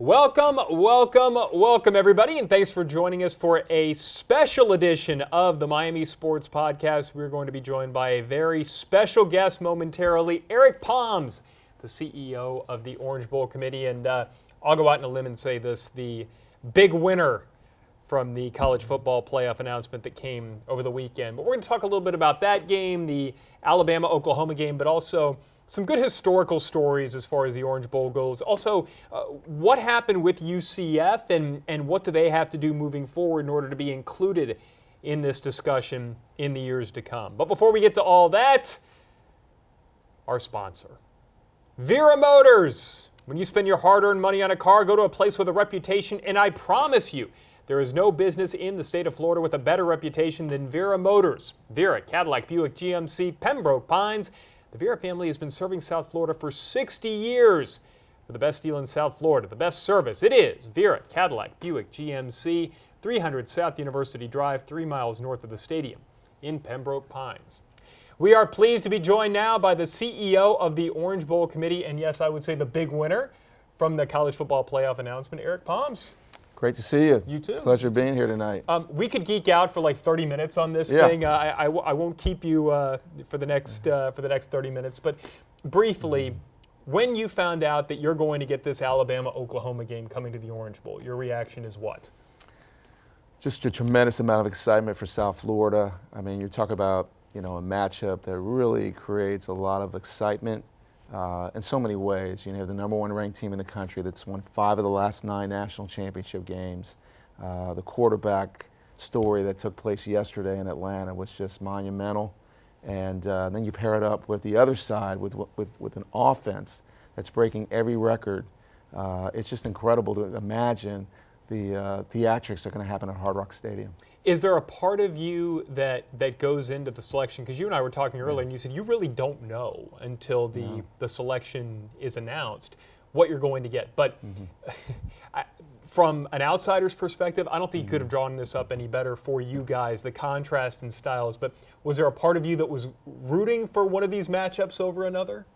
Welcome, welcome, welcome, everybody, and thanks for joining us for a special edition of the Miami Sports Podcast. We're going to be joined by a very special guest momentarily, Eric Poms, the CEO of the Orange Bowl Committee. And uh, I'll go out on a limb and say this the big winner from the college football playoff announcement that came over the weekend. But we're going to talk a little bit about that game, the Alabama Oklahoma game, but also some good historical stories as far as the Orange Bowl goes. Also, uh, what happened with UCF and, and what do they have to do moving forward in order to be included in this discussion in the years to come? But before we get to all that, our sponsor, Vera Motors. When you spend your hard earned money on a car, go to a place with a reputation, and I promise you, there is no business in the state of Florida with a better reputation than Vera Motors. Vera, Cadillac, Buick, GMC, Pembroke Pines. The Vera family has been serving South Florida for 60 years. For the best deal in South Florida, the best service, it is Vera, Cadillac, Buick, GMC, 300 South University Drive, three miles north of the stadium in Pembroke Pines. We are pleased to be joined now by the CEO of the Orange Bowl Committee, and yes, I would say the big winner from the college football playoff announcement, Eric Poms. Great to see you. You too. Pleasure being here tonight. Um, we could geek out for like 30 minutes on this Yeah. thing. Uh, I, I, w- I won't keep you uh, for the next uh, for the next 30 minutes, but briefly, when you found out that you're going to get this Alabama Oklahoma game coming to the Orange Bowl, your reaction is what? Just a tremendous amount of excitement for South Florida. I mean, you talk about you know a matchup that really creates a lot of excitement uh, in so many ways. You know, the number one ranked team in the country that's won five of the last nine national championship games. Uh, the quarterback story that took place yesterday in Atlanta was just monumental. And uh, then you pair it up with the other side with, with, with an offense that's breaking every record. Uh, it's just incredible to imagine the uh, theatrics that are going to happen at Hard Rock Stadium. Is there a part of you that that goes into the selection? Because you and I were talking earlier, and you said you really don't know until the the selection is announced what you're going to get. But mm-hmm. I, from an outsider's perspective, I don't think you could mm-hmm. have drawn this up any better for you guys. The contrast in styles. But was there a part of you that was rooting for one of these matchups over another?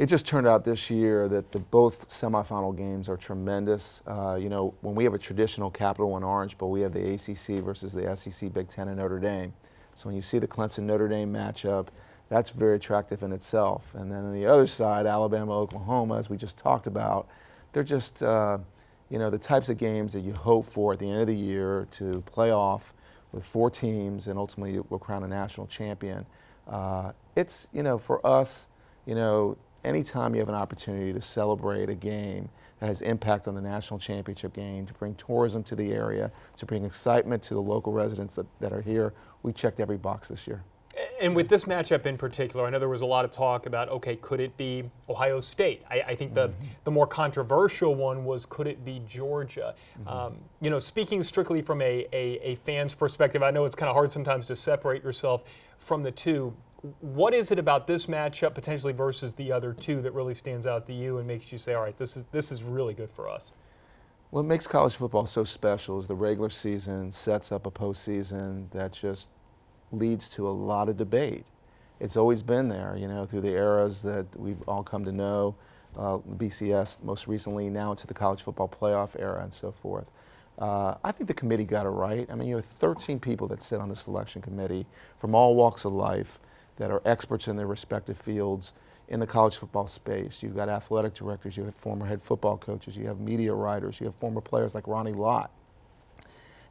It just turned out this year that the both semifinal games are tremendous. Uh, you know, when we have a traditional Capital One Orange Bowl, we have the ACC versus the SEC, Big Ten, and Notre Dame. So when you see the Clemson Notre Dame matchup, that's very attractive in itself. And then on the other side, Alabama Oklahoma, as we just talked about, they're just uh, you know the types of games that you hope for at the end of the year to play off with four teams and ultimately will crown a national champion. Uh, it's you know for us, you know anytime you have an opportunity to celebrate a game that has impact on the national championship game, to bring tourism to the area, to bring excitement to the local residents that, that are here, we checked every box this year. And with this matchup in particular, I know there was a lot of talk about okay, could it be Ohio State? I, I think the Mm-hmm. the more controversial one was could it be Georgia? Mm-hmm. Um, you know, speaking strictly from a, a, a fan's perspective, I know it's kind of hard sometimes to separate yourself from the two. What is it about this matchup potentially versus the other two that really stands out to you and makes you say, all right, this is this is really good for us? What makes college football so special is the regular season sets up a postseason that just leads to a lot of debate. It's always been there, you know, through the eras that we've all come to know, uh, BCS most recently, now into the college football playoff era and so forth. Uh, I think the committee got it right. I mean, you have 13 people that sit on the selection committee from all walks of life that are experts in their respective fields in the college football space. You've got athletic directors, you have former head football coaches, you have media writers, you have former players like Ronnie Lott.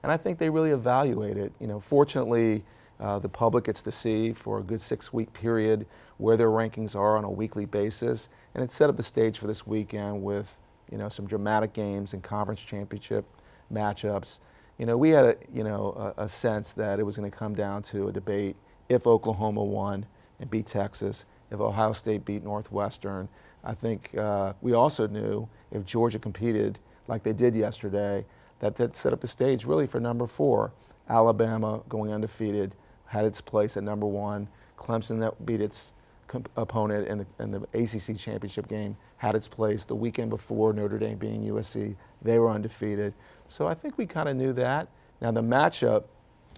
And I think they really evaluate it. You know, fortunately, uh, the public gets to see for a good six-week period where their rankings are on a weekly basis, and it set up the stage for this weekend with, you know, some dramatic games and conference championship matchups. You know, we had a, you know, a, a sense that it was going to come down to a debate if Oklahoma won and beat Texas, if Ohio State beat Northwestern. I think uh, we also knew if Georgia competed like they did yesterday, that that set up the stage really for number four. Alabama going undefeated had its place at number one. Clemson that beat its comp- opponent in the, in the ACC championship game had its place. The weekend before Notre Dame being USC, they were undefeated. So I think we kind of knew that. Now the matchup,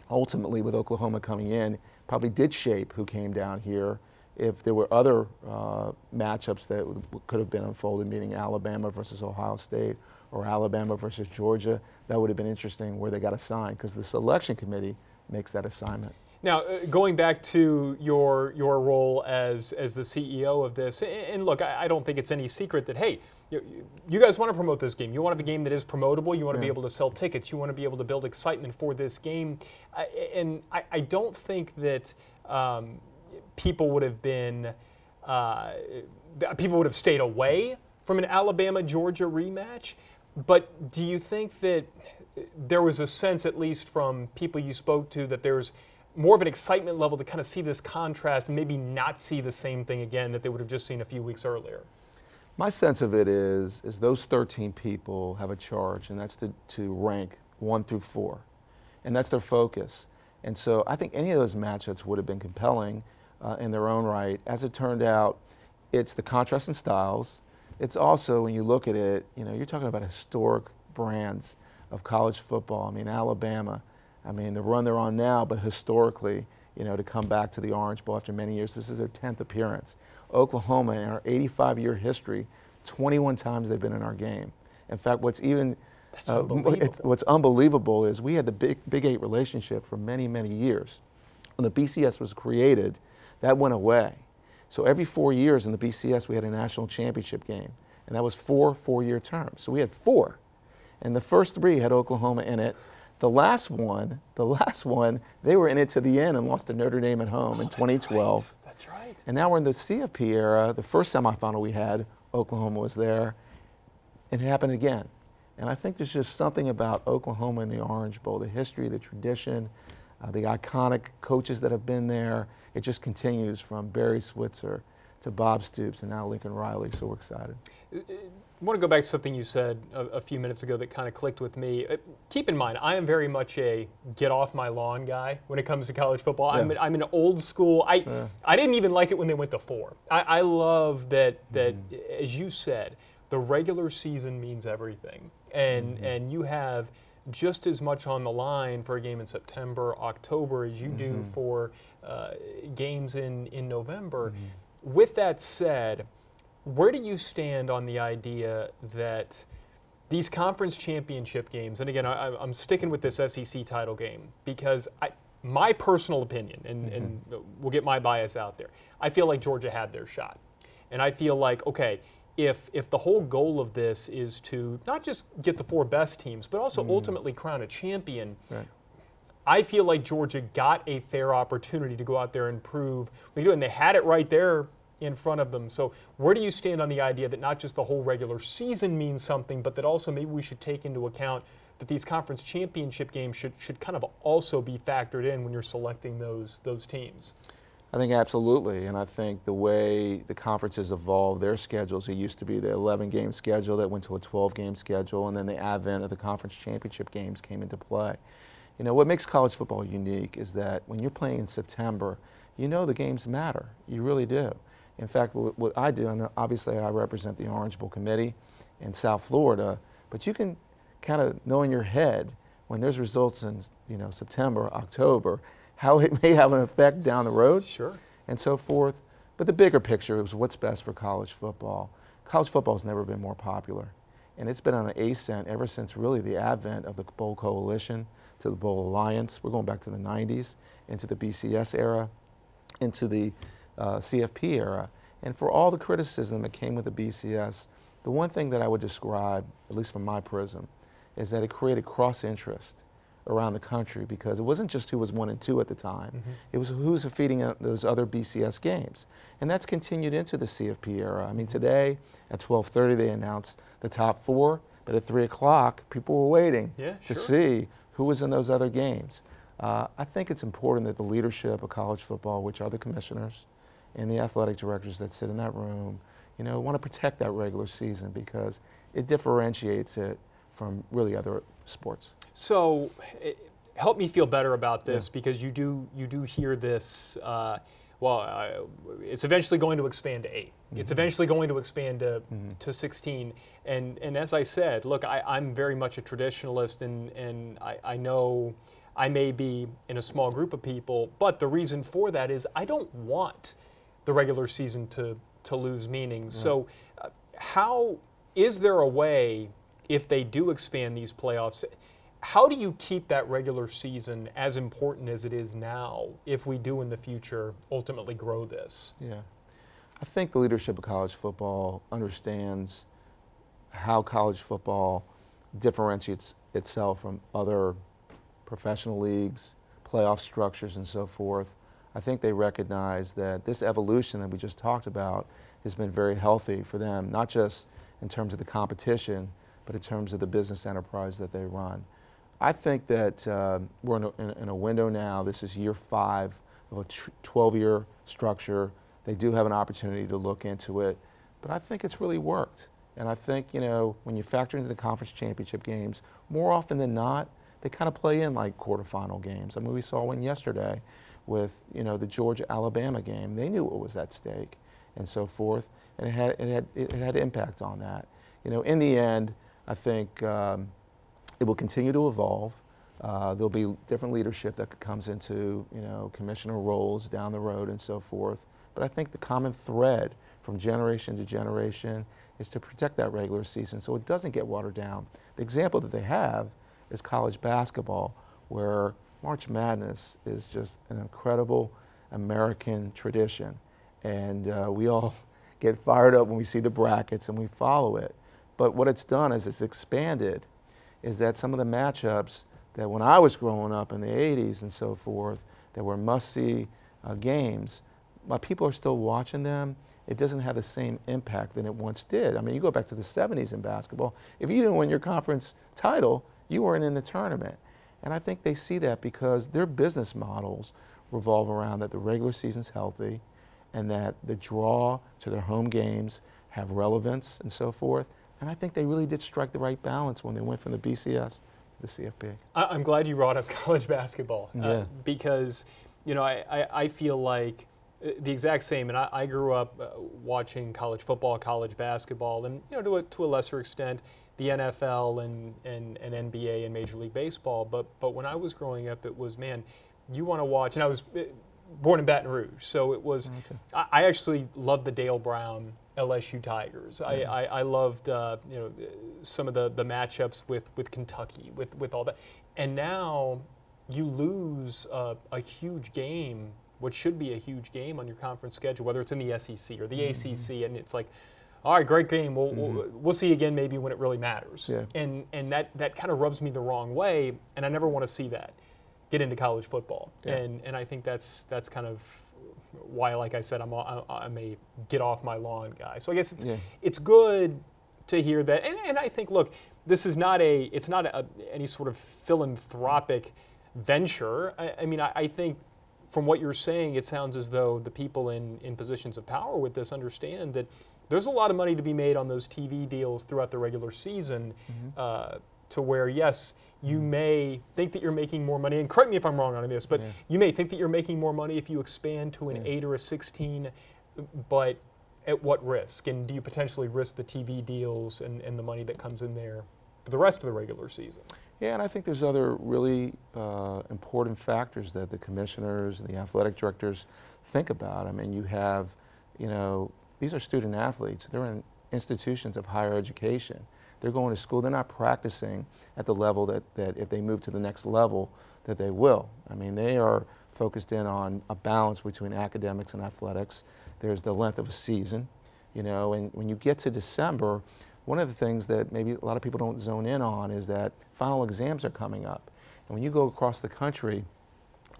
ultimately with Oklahoma coming in, probably did shape who came down here if there were other uh, matchups that could have been unfolded, meaning Alabama versus Ohio State or Alabama versus Georgia, that would have been interesting where they got assigned because the selection committee makes that assignment. Now, uh, going back to your your role as as the CEO of this, and look, I, I don't think it's any secret that hey, you, you, guys want to promote this game. You want to have a game that is promotable. You want to yeah. be able to sell tickets. You want to be able to build excitement for this game. Uh, and I, I, don't think that um, people would have been uh, people would have stayed away from an Alabama Georgia rematch. But do you think that there was a sense, at least from people you spoke to, that there's more of an excitement level to kind of see this contrast and maybe not see the same thing again that they would have just seen a few weeks earlier? My sense of it is, is those 13 people have a charge, and that's to, to rank one through four, and that's their focus. And so I think any of those matchups would have been compelling uh, in their own right. As it turned out, it's the contrast in styles. It's also, when you look at it, you know, you're talking about historic brands of college football. I mean, Alabama, I mean, the run they're on now, but historically, you know, to come back to the Orange Bowl after many years, this is their 10th appearance. Oklahoma, in our 85 year history, 21 times they've been in our game. In fact, what's even uh, unbelievable. what's unbelievable is we had the Big, Big Eight relationship for many, many years. When the BCS was created, that went away. So every four years in the BCS, we had a national championship game, and that was four four year terms. So we had four. And the first three had Oklahoma in it. The last one, the last one, they were in it to the end and lost to Notre Dame at home oh, in 2012. That's right. that's right. And now we're in the CFP era. The first semifinal we had, Oklahoma was there. And It happened again. And I think there's just something about Oklahoma and the Orange Bowl, the history, the tradition, uh, the iconic coaches that have been there. It just continues from Barry Switzer to Bob Stoops and now Lincoln Riley. So we're excited. I want to go back to something you said a, a few minutes ago that kind of clicked with me. Uh, keep in mind, I am very much a get off my lawn guy when it comes to college football. Yeah. I'm, an, I'm an old school. I yeah. I didn't even like it when they went to four. I, I love that that mm-hmm. as you said, the regular season means everything, and mm-hmm. and you have just as much on the line for a game in September, October as you mm-hmm. do for uh, games in in November. Mm-hmm. With that said where do you stand on the idea that these conference championship games, and again, I, am sticking with this SEC title game because I, my personal opinion, and, mm-hmm. and we'll get my bias out there, I feel like Georgia had their shot. And I feel like, okay, if, if the whole goal of this is to not just get the four best teams, but also mm. ultimately crown a champion, right. I feel like Georgia got a fair opportunity to go out there and prove we do, and they had it right there in front of them. So, where do you stand on the idea that not just the whole regular season means something, but that also maybe we should take into account that these conference championship games should, should kind of also be factored in when you're selecting those, those teams? I think absolutely, and I think the way the conferences evolved their schedules, it used to be the 11 game schedule that went to a 12 game schedule, and then the advent of the conference championship games came into play. You know, what makes college football unique is that when you're playing in September, you know the games matter. You really do. In fact, what, I do, and obviously I represent the Orange Bowl Committee in South Florida, but you can kind of know in your head when there's results in you know September, October, how it may have an effect down the road, sure, and so forth. But the bigger picture is what's best for college football. College football has never been more popular, and it's been on an ascent ever since really the advent of the Bowl Coalition to the Bowl Alliance. We're going back to the 90s, into the BCS era, into the uh, CFP era. And for all the criticism that came with the BCS, the one thing that I would describe, at least from my prism, is that it created cross interest around the country because it wasn't just who was one and two at the time, mm-hmm. it was who's feeding those other BCS games. And that's continued into the CFP era. I mean, mm-hmm. today at 12:30 they announced the top four, but at three o'clock people were waiting yeah, to sure. see who was in those other games. Uh, I think it's important that the leadership of college football, which are the commissioners, and the athletic directors that sit in that room, you know, want to protect that regular season because it differentiates it from really other sports. So, it, help me feel better about this yeah. because you do you do hear this. Uh, well, uh, it's eventually going to expand to 8 mm-hmm. It's eventually going to expand to, mm-hmm. to 16. And, and as I said, look, I, I'm very much a traditionalist, and, and I, I know I may be in a small group of people, but the reason for that is I don't want the regular season to to lose meaning. Right. So, uh, how is there a way if they do expand these playoffs? How do you keep that regular season as important as it is now if we do in the future ultimately grow this? Yeah. I think the leadership of college football understands how college football differentiates itself from other professional leagues, playoff structures, and so forth. I think they recognize that this evolution that we just talked about has been very healthy for them, not just in terms of the competition, but in terms of the business enterprise that they run. I think that uh, we're in a, in, a, window now. This is year five of a 12 year structure. They do have an opportunity to look into it, but I think it's really worked. And I think, you know, when you factor into the conference championship games, more often than not, they kind of play in like quarterfinal games. I mean, we saw one yesterday with, you know, the Georgia Alabama game. They knew what was at stake and so forth, and it had, it had, it had impact on that. You know, in the end, I think um, it will continue to evolve. Uh, there'll be different leadership that comes into, you know, commissioner roles down the road and so forth. But I think the common thread from generation to generation is to protect that regular season so it doesn't get watered down. The example that they have is college basketball, where March Madness is just an incredible American tradition. And uh, we all get fired up when we see the brackets and we follow it. But what it's done is it's expanded, is that some of the matchups that when I was growing up in the 80s and so forth, that were must see uh, games, while people are still watching them, it doesn't have the same impact than it once did. I mean, you go back to the 70s in basketball, if you didn't win your conference title, you weren't in the tournament. And I think they see that because their business models revolve around that the regular season's healthy and that the draw to their home games have relevance and so forth. And I think they really did strike the right balance when they went from the BCS to the CFP. I'm glad you brought up college basketball uh, yeah. because, you know, I, I, I feel like the exact same. And I, I grew up uh, watching college football, college basketball, and you know to a, to a lesser extent the NFL and, and, and NBA and Major League Baseball. But but when I was growing up, it was man, you want to watch. And I was uh, born in Baton Rouge, so it was. Okay. I, I, actually loved the Dale Brown LSU Tigers. I, I, I, loved uh, you know some of the, the matchups with, with Kentucky, with, with all that. And now you lose a, a huge game what should be a huge game on your conference schedule, whether it's in the SEC or the mm-hmm. ACC, and it's like, all right, great game. We'll, mm-hmm. we'll, we'll see again maybe when it really matters. Yeah. And and that that kind of rubs me the wrong way, and I never want to see that get into college football. Yeah. And and I think that's that's kind of why, like I said, I'm a, I'm a get off my lawn guy. So I guess it's yeah. it's good to hear that, and, and I think look, this is not a it's not a, any sort of philanthropic venture. I, I mean, I, I think from what you're saying, it sounds as though the people in, in positions of power with this understand that there's a lot of money to be made on those TV deals throughout the regular season mm-hmm. uh, to where, yes, you mm-hmm. may think that you're making more money, and correct me if I'm wrong on this, but yeah. you may think that you're making more money if you expand to an yeah. 8 or a 16, but at what risk? And do you potentially risk the TV deals and, and the money that comes in there for the rest of the regular season? Yeah, and I think there's other really uh, important factors that the commissioners and the athletic directors think about. I mean, you have, you know, these are student athletes. They're in institutions of higher education. They're going to school. They're not practicing at the level that, that if they move to the next level, that they will. I mean, they are focused in on a balance between academics and athletics. There's the length of a season, you know, and when you get to December, one of the things that maybe a lot of people don't zone in on is that final exams are coming up. And when you go across the country,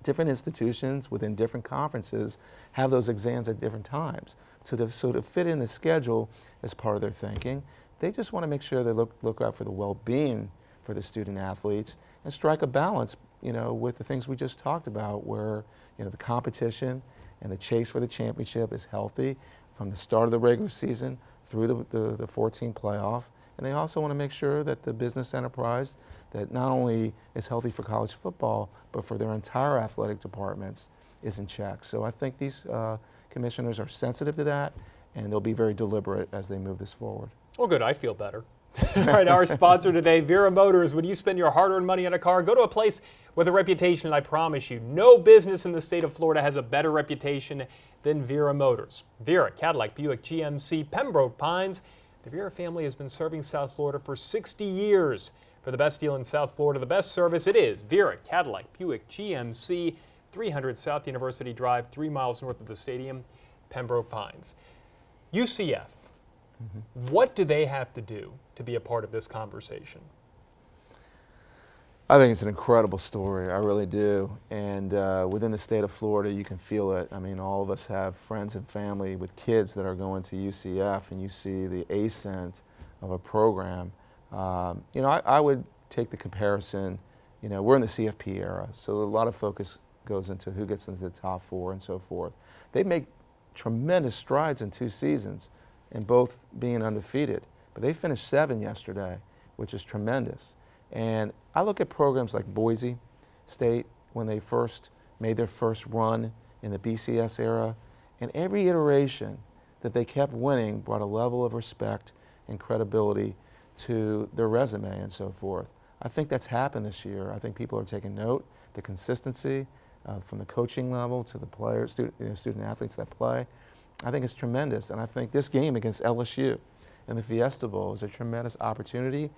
different institutions within different conferences have those exams at different times. So to, so to fit in the schedule as part of their thinking, they just want to make sure they look, look out for the well-being for the student athletes and strike a balance, you know, with the things we just talked about where, you know, the competition and the chase for the championship is healthy from the start of the regular season through the, the, the 14 playoff. And they also want to make sure that the business enterprise that not only is healthy for college football, but for their entire athletic departments is in check. So I think these uh, commissioners are sensitive to that, and they'll be very deliberate as they move this forward. Well, good. I feel better. All right, our sponsor today, Vera Motors. When you spend your hard earned money on a car, go to a place with a reputation, and I promise you, no business in the state of Florida has a better reputation than Vera Motors. Vera, Cadillac, Buick, GMC, Pembroke Pines. The Vera family has been serving South Florida for 60 years. For the best deal in South Florida, the best service, it is Vera, Cadillac, Buick, GMC, 300 South University Drive, three miles north of the stadium, Pembroke Pines. UCF, mm-hmm. what do they have to do to be a part of this conversation? I think it's an incredible story. I really do. And uh, within the state of Florida, you can feel it. I mean, all of us have friends and family with kids that are going to UCF, and you see the ascent of a program. Um, you know, I, I, would take the comparison. You know, we're in the CFP era, so a lot of focus goes into who gets into the top four and so forth. They make tremendous strides in two seasons, in both being undefeated. But they finished seven yesterday, which is tremendous. And I look at programs like Boise State when they first made their first run in the BCS era, and every iteration that they kept winning brought a level of respect and credibility to their resume and so forth. I think that's happened this year. I think people are taking note, the consistency uh, from the coaching level to the players, student, you know, student athletes that play. I think it's tremendous. And I think this game against LSU in the Fiesta Bowl is a tremendous opportunity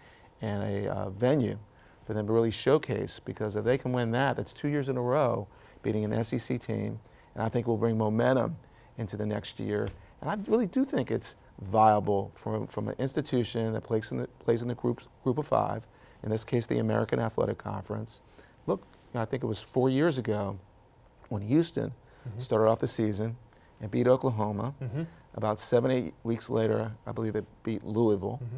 and a uh, venue for them to really showcase because if they can win that, that's two years in a row beating an SEC team, and I think will bring momentum into the next year. And I really do think it's viable from, from an institution that plays in the, plays in the group, group of five, in this case, the American Athletic Conference. Look, you know, I think it was four years ago when Houston mm-hmm. started off the season and beat Oklahoma. Mm-hmm. About seven, eight weeks later, I believe they beat Louisville. Mm-hmm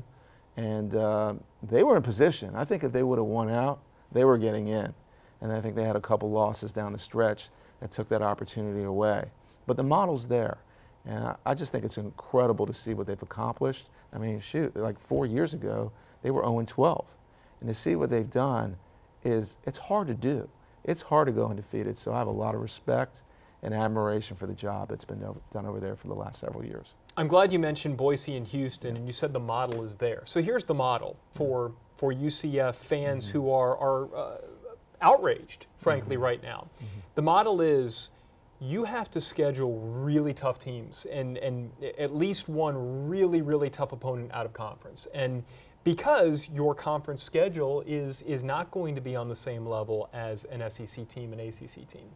and uh, they were in position. I think if they would have won out, they were getting in. And I think they had a couple losses down the stretch that took that opportunity away. But the model's there. And I just think it's incredible to see what they've accomplished. I mean, shoot, like four years ago, they were 0 12. And to see what they've done is, it's hard to do. It's hard to go undefeated. So I have a lot of respect and admiration for the job that's been done over there for the last several years. I'm glad you mentioned Boise and Houston, and you said the model is there. So here's the model for for UCF fans mm-hmm. who are are uh, outraged, frankly, mm-hmm. right now. Mm-hmm. The model is you have to schedule really tough teams and and at least one really really tough opponent out of conference and because your conference schedule is is not going to be on the same level as an SEC team and ACC team.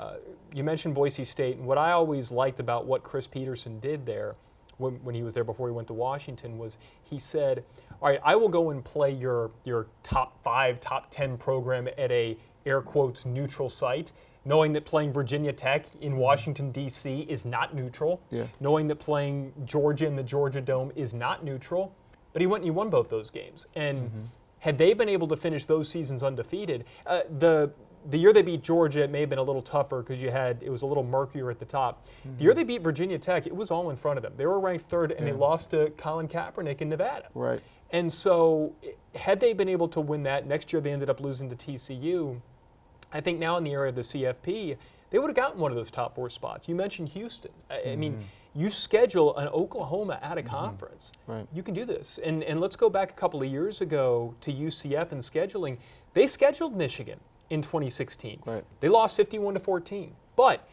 Uh, you mentioned Boise State, and what I always liked about what Chris Petersen did there when, when, he was there before he went to Washington was he said, "All right, I will go and play your your top five, top ten program at a air quotes neutral site." Knowing that playing Virginia Tech in Washington, D.C. is not neutral, yeah. knowing that playing Georgia in the Georgia Dome is not neutral, but he went and he won both those games. And mm-hmm. had they been able to finish those seasons undefeated, uh, the the year they beat Georgia, it may have been a little tougher because you had it was a little murkier at the top. Mm-hmm. The year they beat Virginia Tech, it was all in front of them. They were ranked third, and yeah. they lost to Colin Kaepernick in Nevada. Right. And so, had they been able to win that next year, they ended up losing to TCU. I think now in the area of the CFP, they would have gotten one of those top four spots. You mentioned Houston. Mm-hmm. I mean, mm-hmm. you schedule an Oklahoma at a mm-hmm. conference. Right. You can do this. And and let's go back a couple of years ago to UCF and scheduling. They scheduled Michigan in 2016. Right. They lost 51 to 14. But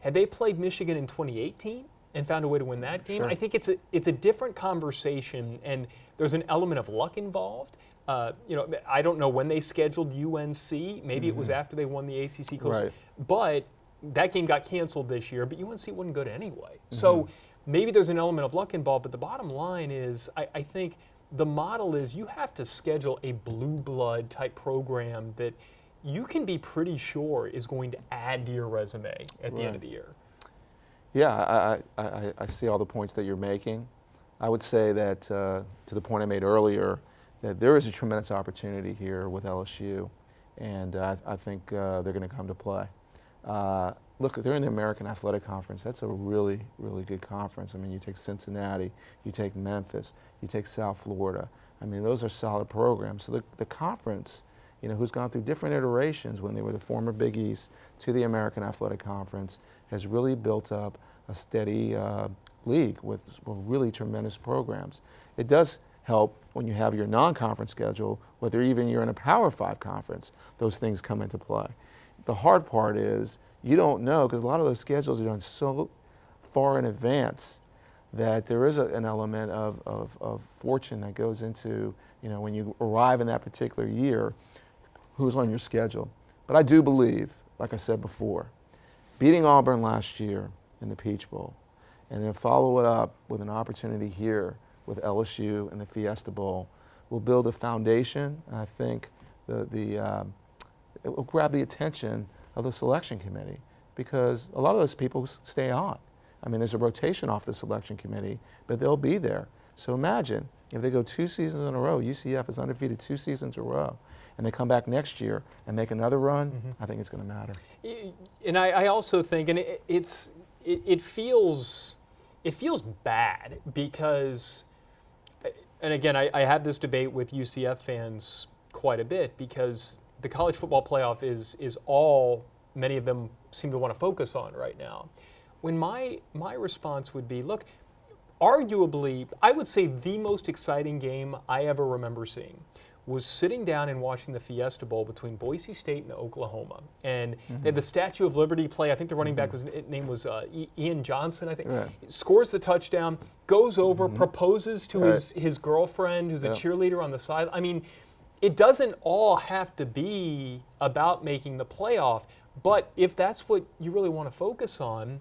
had they played Michigan in 2018 and found a way to win that game, sure. I think it's a it's a different conversation, and there's an element of luck involved. Uh, you know, I don't know when they scheduled UNC. Maybe mm-hmm. it was mm-hmm. after they won the ACC Coastal. Right. But that game got canceled this year. But UNC wasn't good anyway. Mm-hmm. So maybe there's an element of luck involved. But the bottom line is, I, I think the model is you have to schedule a blue blood type program that you can be pretty sure is going to add to your resume at the end of the year. Yeah, I, I, I, see all the points that you're making. I would say that, uh, to the point I made earlier, that there is a tremendous opportunity here with LSU, and uh, I think uh, they're going to come to play. Uh, look, they're in the American Athletic Conference. That's a really, really good conference. I mean, you take Cincinnati, you take Memphis, you take South Florida. I mean, those are solid programs. So the, the conference you know, who's gone through different iterations when they were the former Big East to the American Athletic Conference, has really built up a steady uh, league with, with, really tremendous programs. It does help when you have your non-conference schedule, whether even you're in a Power Five conference, those things come into play. The hard part is you don't know because a lot of those schedules are done so far in advance that there is a, an element of, of, of fortune that goes into, you know, when you arrive in that particular year, who's on your schedule. But I do believe, like I said before, beating Auburn last year in the Peach Bowl, and then follow it up with an opportunity here with LSU and the Fiesta Bowl will build a foundation, and I think the, the, um, it will grab the attention of the selection committee because a lot of those people stay on. I mean, there's a rotation off the selection committee, but they'll be there. So imagine if they go two seasons in a row, UCF is undefeated two seasons in a row, and they come back next year and make another run, mm-hmm. I think it's going to matter. And I, I also think, and it, it's, it, it feels, it feels bad because, and again, I, I had this debate with UCF fans quite a bit because the college football playoff is is all many of them seem to want to focus on right now. When my my response would be, look, arguably, I would say the most exciting game I ever remember seeing was sitting down and watching the Fiesta Bowl between Boise State and Oklahoma. And mm-hmm. they had the Statue of Liberty play. I think the running back mm-hmm. was name was uh, Ian Johnson. I think right. scores the touchdown, goes over, mm-hmm. proposes to right. his his girlfriend, who's a cheerleader on the side. I mean, it doesn't all have to be about making the playoff. But if that's what you really want to focus on,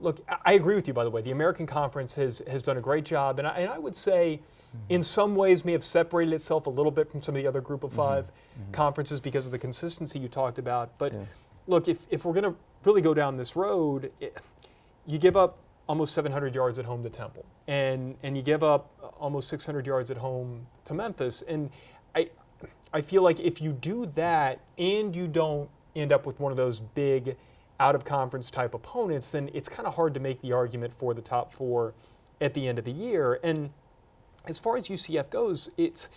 look, I agree with you, by the way. The American Conference has, has done a great job. And I, and I would say, mm-hmm. in some ways, may have separated itself a little bit from some of the other group of mm-hmm. 5 mm-hmm. conferences because of the consistency you talked about. But yeah. look, if, if we're going to really go down this road, it, you give up almost 700 yards at home to Temple, and, and you give up almost 600 yards at home to Memphis. And I, I feel like if you do that and you don't end up with one of those big out of conference type opponents, then it's kind of hard to make the argument for the top four at the end of the year. And as far as UCF goes, it's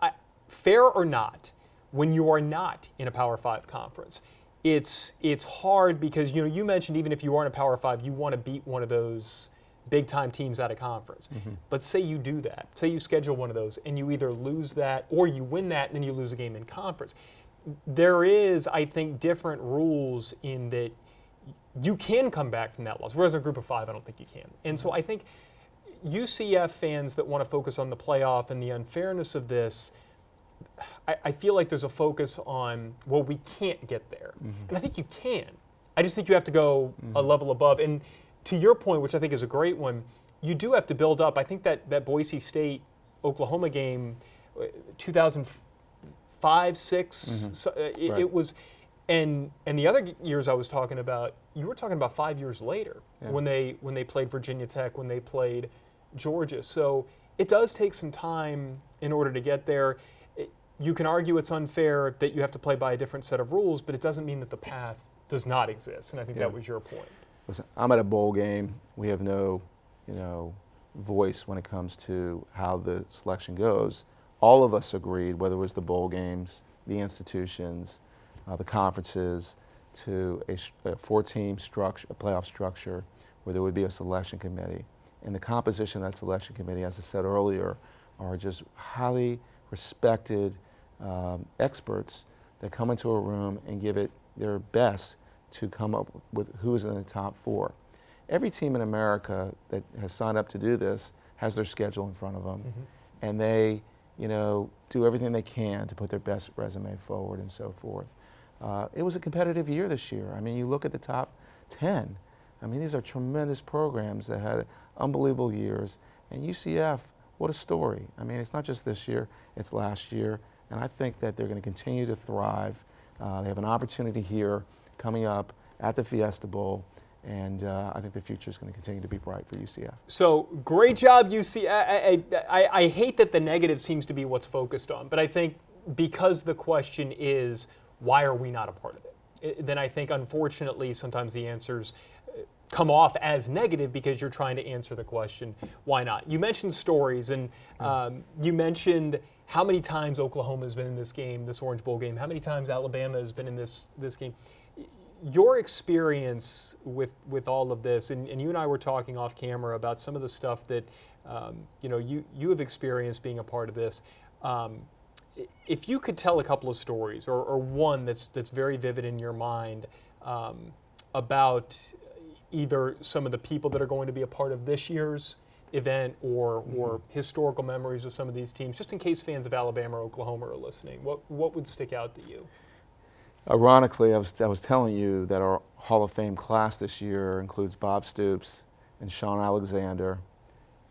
I, fair or not, when you are not in a Power Five conference, it's it's hard because you know you mentioned even if you are in a Power Five, you want to beat one of those big time teams out of conference. Mm-hmm. But say you do that, say you schedule one of those, and you either lose that or you win that, and then you lose a game in conference there is, I think, different rules in that you can come back from that loss. Whereas a group of five, I don't think you can. And so mm-hmm. I think UCF fans that want to focus on the playoff and the unfairness of this, I, I feel like there's a focus on, well, we can't get there. Mm-hmm. And I think you can. I just think you have to go mm-hmm. a level above. And to your point, which I think is a great one, you do have to build up. I think that, that Boise State Oklahoma game, uh, 2004 five, six, mm-hmm. so, uh, it, right. it, was, and and the other years I was talking about, you were talking about five years later yeah. when they when they played Virginia Tech, when they played Georgia. So it does take some time in order to get there. It, you can argue it's unfair that you have to play by a different set of rules, but it doesn't mean that the path does not exist. And I think yeah. that was your point. Listen, I'm at a bowl game. We have no, you know, voice when it comes to how the selection goes. All of us agreed, whether it was the bowl games, the institutions, uh, the conferences, to a, a four-team structure, a playoff structure, where there would be a selection committee. And the composition of that selection committee, as I said earlier, are just highly respected um, experts that come into a room and give it their best to come up with who's in the top four. Every team in America that has signed up to do this has their schedule in front of them, mm-hmm. and they, you know, do everything they can to put their best resume forward and so forth. Uh, it was a competitive year this year. I mean, you look at the top 10. I mean, these are tremendous programs that had unbelievable years. And UCF, what a story. I mean, it's not just this year, it's last year. And I think that they're going to continue to thrive. Uh, they have an opportunity here coming up at the Fiesta Bowl. And uh, I think the future is going to continue to be bright for UCF. So great job, UCF. I, I, I hate that the negative seems to be what's focused on, but I think because the question is, why are we not a part of it? Then I think, unfortunately, sometimes the answers uh, come off as negative because you're trying to answer the question, why not? You mentioned stories, and hmm. um, you mentioned how many times Oklahoma has been in this game, this Orange Bowl game, how many times Alabama has been in this, this game your experience with with all of this, and, and, you and I were talking off camera about some of the stuff that um, you know, you, you have experienced being a part of this. Um, if you could tell a couple of stories, or, or one that's, that's very vivid in your mind um, about either some of the people that are going to be a part of this year's event or, mm-hmm. or historical memories of some of these teams, just in case fans of Alabama or Oklahoma are listening, what, what would stick out to you? Ironically, I was, I was telling you that our Hall of Fame class this year includes Bob Stoops and Shaun Alexander.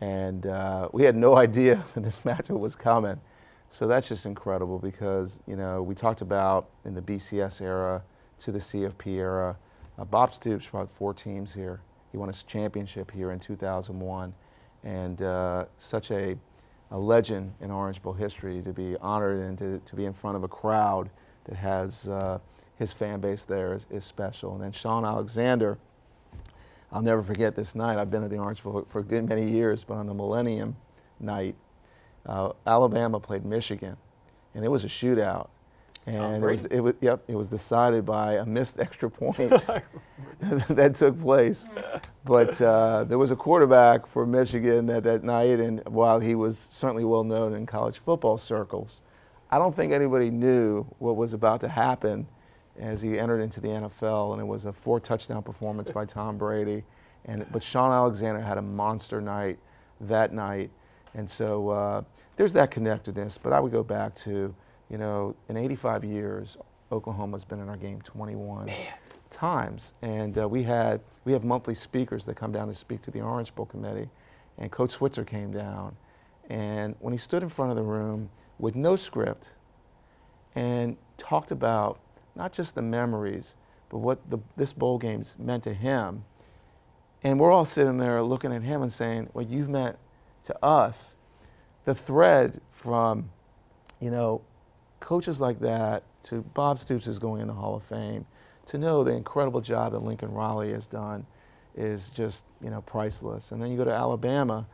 And uh, we had no idea when this matchup was coming. So that's just incredible because, you know, we talked about in the BCS era to the CFP era. Uh, Bob Stoops brought four teams here. He won his championship here in 2001. And uh, such a, a legend in Orange Bowl history to be honored and to, to be in front of a crowd that has uh, his fan base there is, is, special. And then Shaun Alexander, I'll never forget this night. I've been at the Orange Bowl for a good many years, but on the Millennium night, uh, Alabama played Michigan, and it was a shootout. And it was, it was, yep, it was decided by a missed extra point that took place. But uh, there was a quarterback for Michigan that, that night, and while he was certainly well known in college football circles, I don't think anybody knew what was about to happen as he entered into the NFL, and it was a four touchdown performance by Tom Brady. And, but Shaun Alexander had a monster night that night. And so uh, there's that connectedness. But I would go back to, you know, in 85 years, Oklahoma's been in our game 21 Man. times. And uh, we, had, we have monthly speakers that come down to speak to the Orange Bowl Committee. And Coach Switzer came down. And when he stood in front of the room, with no script and talked about not just the memories, but what the, this bowl game's meant to him. And we're all sitting there looking at him and saying, What you've meant to us. The thread from, you know, coaches like that to Bob Stoops is going in the Hall of Fame, to know the incredible job that Lincoln Riley has done is just, you know, priceless. And then you go to Alabama,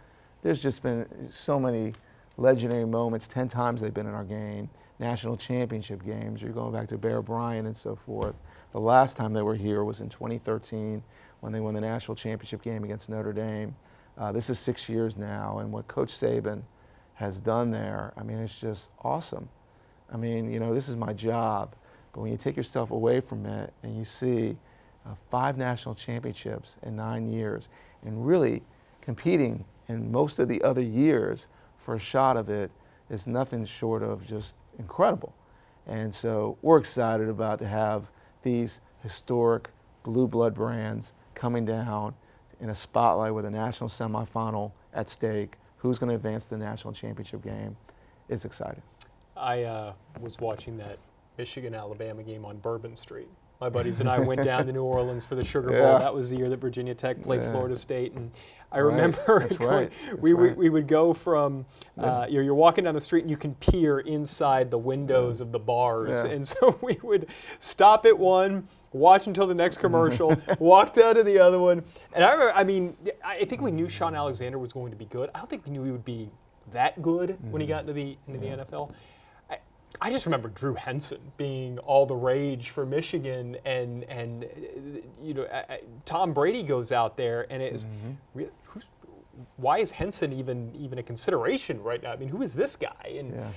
there's just been so many legendary moments. Ten times they've been in our game, national championship games. You're going back to Bear Bryant and so forth. The last time they were here was in 2013 when they won the national championship game against Notre Dame. Uh, this is six years now, and what Coach Saban has done there, I mean, it's just awesome. I mean, you know, this is my job, but when you take yourself away from it and you see uh, five national championships in nine years and really competing in most of the other years for a shot of it is nothing short of just incredible. And so we're excited about to have these historic blue blood brands coming down in a spotlight with a national semifinal at stake. Who's going to advance to the national championship game? It's exciting. I uh, was watching that Michigan Alabama game on Bourbon Street my buddies and I went down to New Orleans for the Sugar Bowl. That was the year that Virginia Tech played yeah. Florida State, and I right. remember going, right. We, right. we, we would go from uh, you're, you're, walking down the street and you can peer inside the windows yeah. of the bars, yeah. and so we would stop at one, watch until the next commercial, walk down to the other one, and I remember, I mean, I think we knew Shaun Alexander was going to be good. I don't think we knew he would be that good mm-hmm. when he mm-hmm. got into the into the NFL. I just remember Drew Henson being all the rage for Michigan, and and you know Tom Brady goes out there and it is, mm-hmm. who's, why is Henson even even a consideration right now? I mean, who is this guy? And yeah.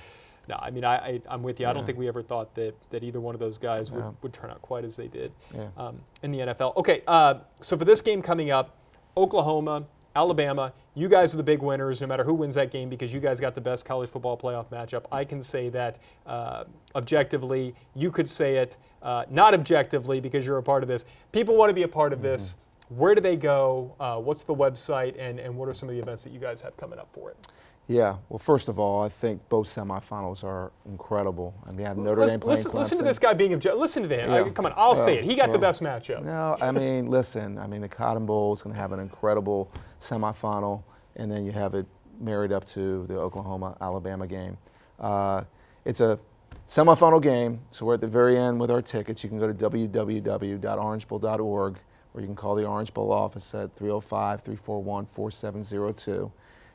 no, I mean I, I am with you. Yeah. I don't think we ever thought that that either one of those guys would, yeah. would turn out quite as they did um, in the NFL. Okay, uh, so for this game coming up, Oklahoma Alabama, you guys are the big winners no matter who wins that game because you guys got the best college football playoff matchup. I can say that uh, objectively. You could say it uh, not objectively because you're a part of this. People want to be a part of mm-hmm. this. Where do they go? Uh, what's the website? And, and what are some of the events that you guys have coming up for it? Yeah, well, first of all, I think both semifinals are incredible. I mean, I have Notre listen, Dame playing listen, listen, to this guy being objective. Listen to him. Yeah. I, come on, I'll say it. He got the best matchup. No, I mean, listen. I mean, the Cotton Bowl is going to have an incredible semifinal, and then you have it married up to the Oklahoma Alabama game. Uh, it's a semifinal game, so we're at the very end with our tickets. You can go to www.orangebowl.org, or you can call the Orange Bowl office at 305 341 4702.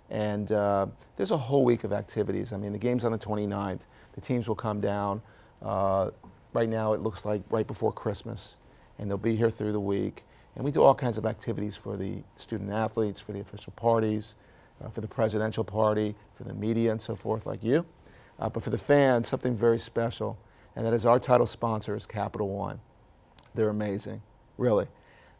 And uh, there's a whole week of activities. I mean, the game's on the 29th. The teams will come down. Uh, right now, it looks like right before Christmas, and they'll be here through the week. And we do all kinds of activities for the student athletes, for the official parties. uh, for the presidential party, for the media and so forth, like you. Uh, but for the fans, something very special, and that is our title sponsor is Capital One. They're amazing, really.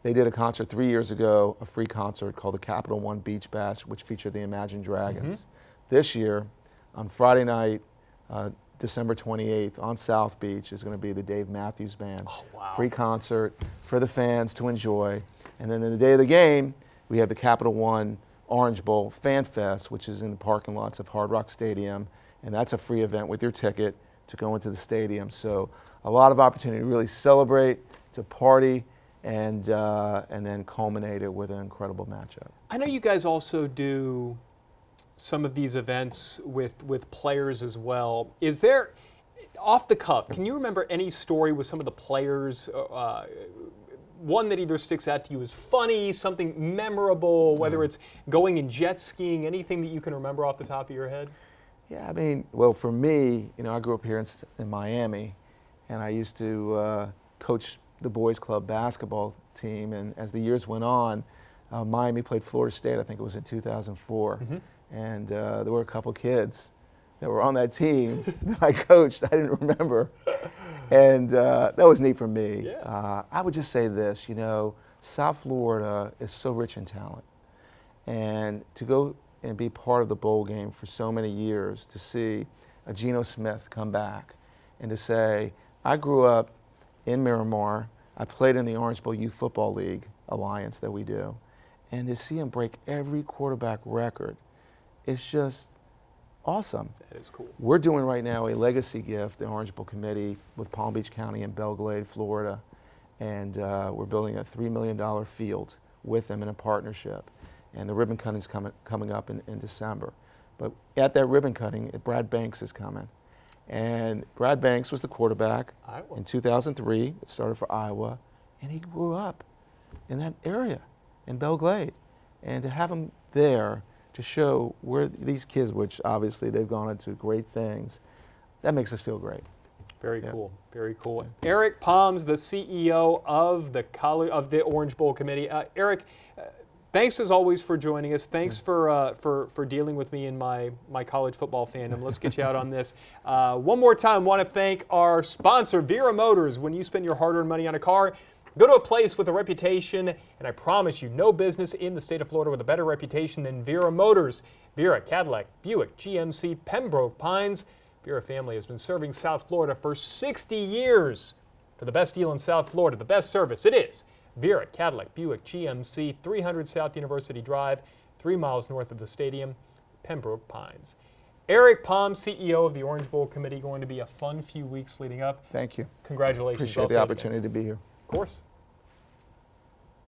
They did a concert three years ago, a free concert called the Capital One Beach Bash, which featured the Imagine Dragons. Mm-hmm. This year, on Friday night, uh, December 28th, on South Beach, is going to be the Dave Matthews Band. Oh, wow. Free concert for the fans to enjoy. And then in the day of the game, we have the Capital One Orange Bowl Fan Fest, which is in the parking lots of Hard Rock Stadium. And that's a free event with your ticket to go into the stadium. So a lot of opportunity to really celebrate, to party, and, uh, and then culminate it with an incredible matchup. I know you guys also do some of these events with, with players as well. Is there, off the cuff, can you remember any story with some of the players? Uh, one that either sticks out to you as funny, something memorable, whether mm. it's going and jet skiing, anything that you can remember off the top of your head? Yeah, I mean, well, for me, you know, I grew up here in, in Miami, and I used to uh, coach the boys' club basketball team. And as the years went on, uh, Miami played Florida State. I think it was in 2004, mm-hmm. and uh, there were a couple kids that were on that team that I coached. I didn't remember, and uh, that was neat for me. Yeah. Uh, I would just say this, you know, South Florida is so rich in talent, and to go and be part of the bowl game for so many years, to see a Geno Smith come back, and to say, I grew up in Miramar. I played in the Orange Bowl Youth Football League alliance that we do, and to see him break every quarterback record, it's just awesome. That is cool. We're doing right now a legacy gift, the Orange Bowl Committee, with Palm Beach County and Belle Glade, Florida, and uh, we're building a $3 million field with them in a partnership. And the ribbon cutting is coming, coming up in, in December. But at that ribbon cutting, Brad Banks is coming. And Brad Banks was the quarterback Iowa. in 2003. It started for Iowa. And he grew up in that area, in Belle Glade. And to have him there to show where these kids, which obviously they've gone into great things, that makes us feel great. Very cool. Very cool. Eric Poms, the CEO of the college of the Orange Bowl Committee. Uh, Eric, uh, thanks as always for joining us. Thanks for uh, for for dealing with me in my my college football fandom. Let's get you out on this. Uh, one more time, want to thank our sponsor, Vera Motors. When you spend your hard-earned money on a car. Go to a place with a reputation, and I promise you, no business in the state of Florida with a better reputation than Vera Motors. Vera, Cadillac, Buick, GMC, Pembroke Pines. Vera family has been serving South Florida for 60 years. For the best deal in South Florida, the best service, it is Vera, Cadillac, Buick, GMC, 300 South University Drive, three miles north of the stadium, Pembroke Pines. Eric Poms, CEO of the Orange Bowl Committee, going to be a fun few weeks leading up. Thank you. Congratulations. Appreciate the opportunity again. to be here. Of course.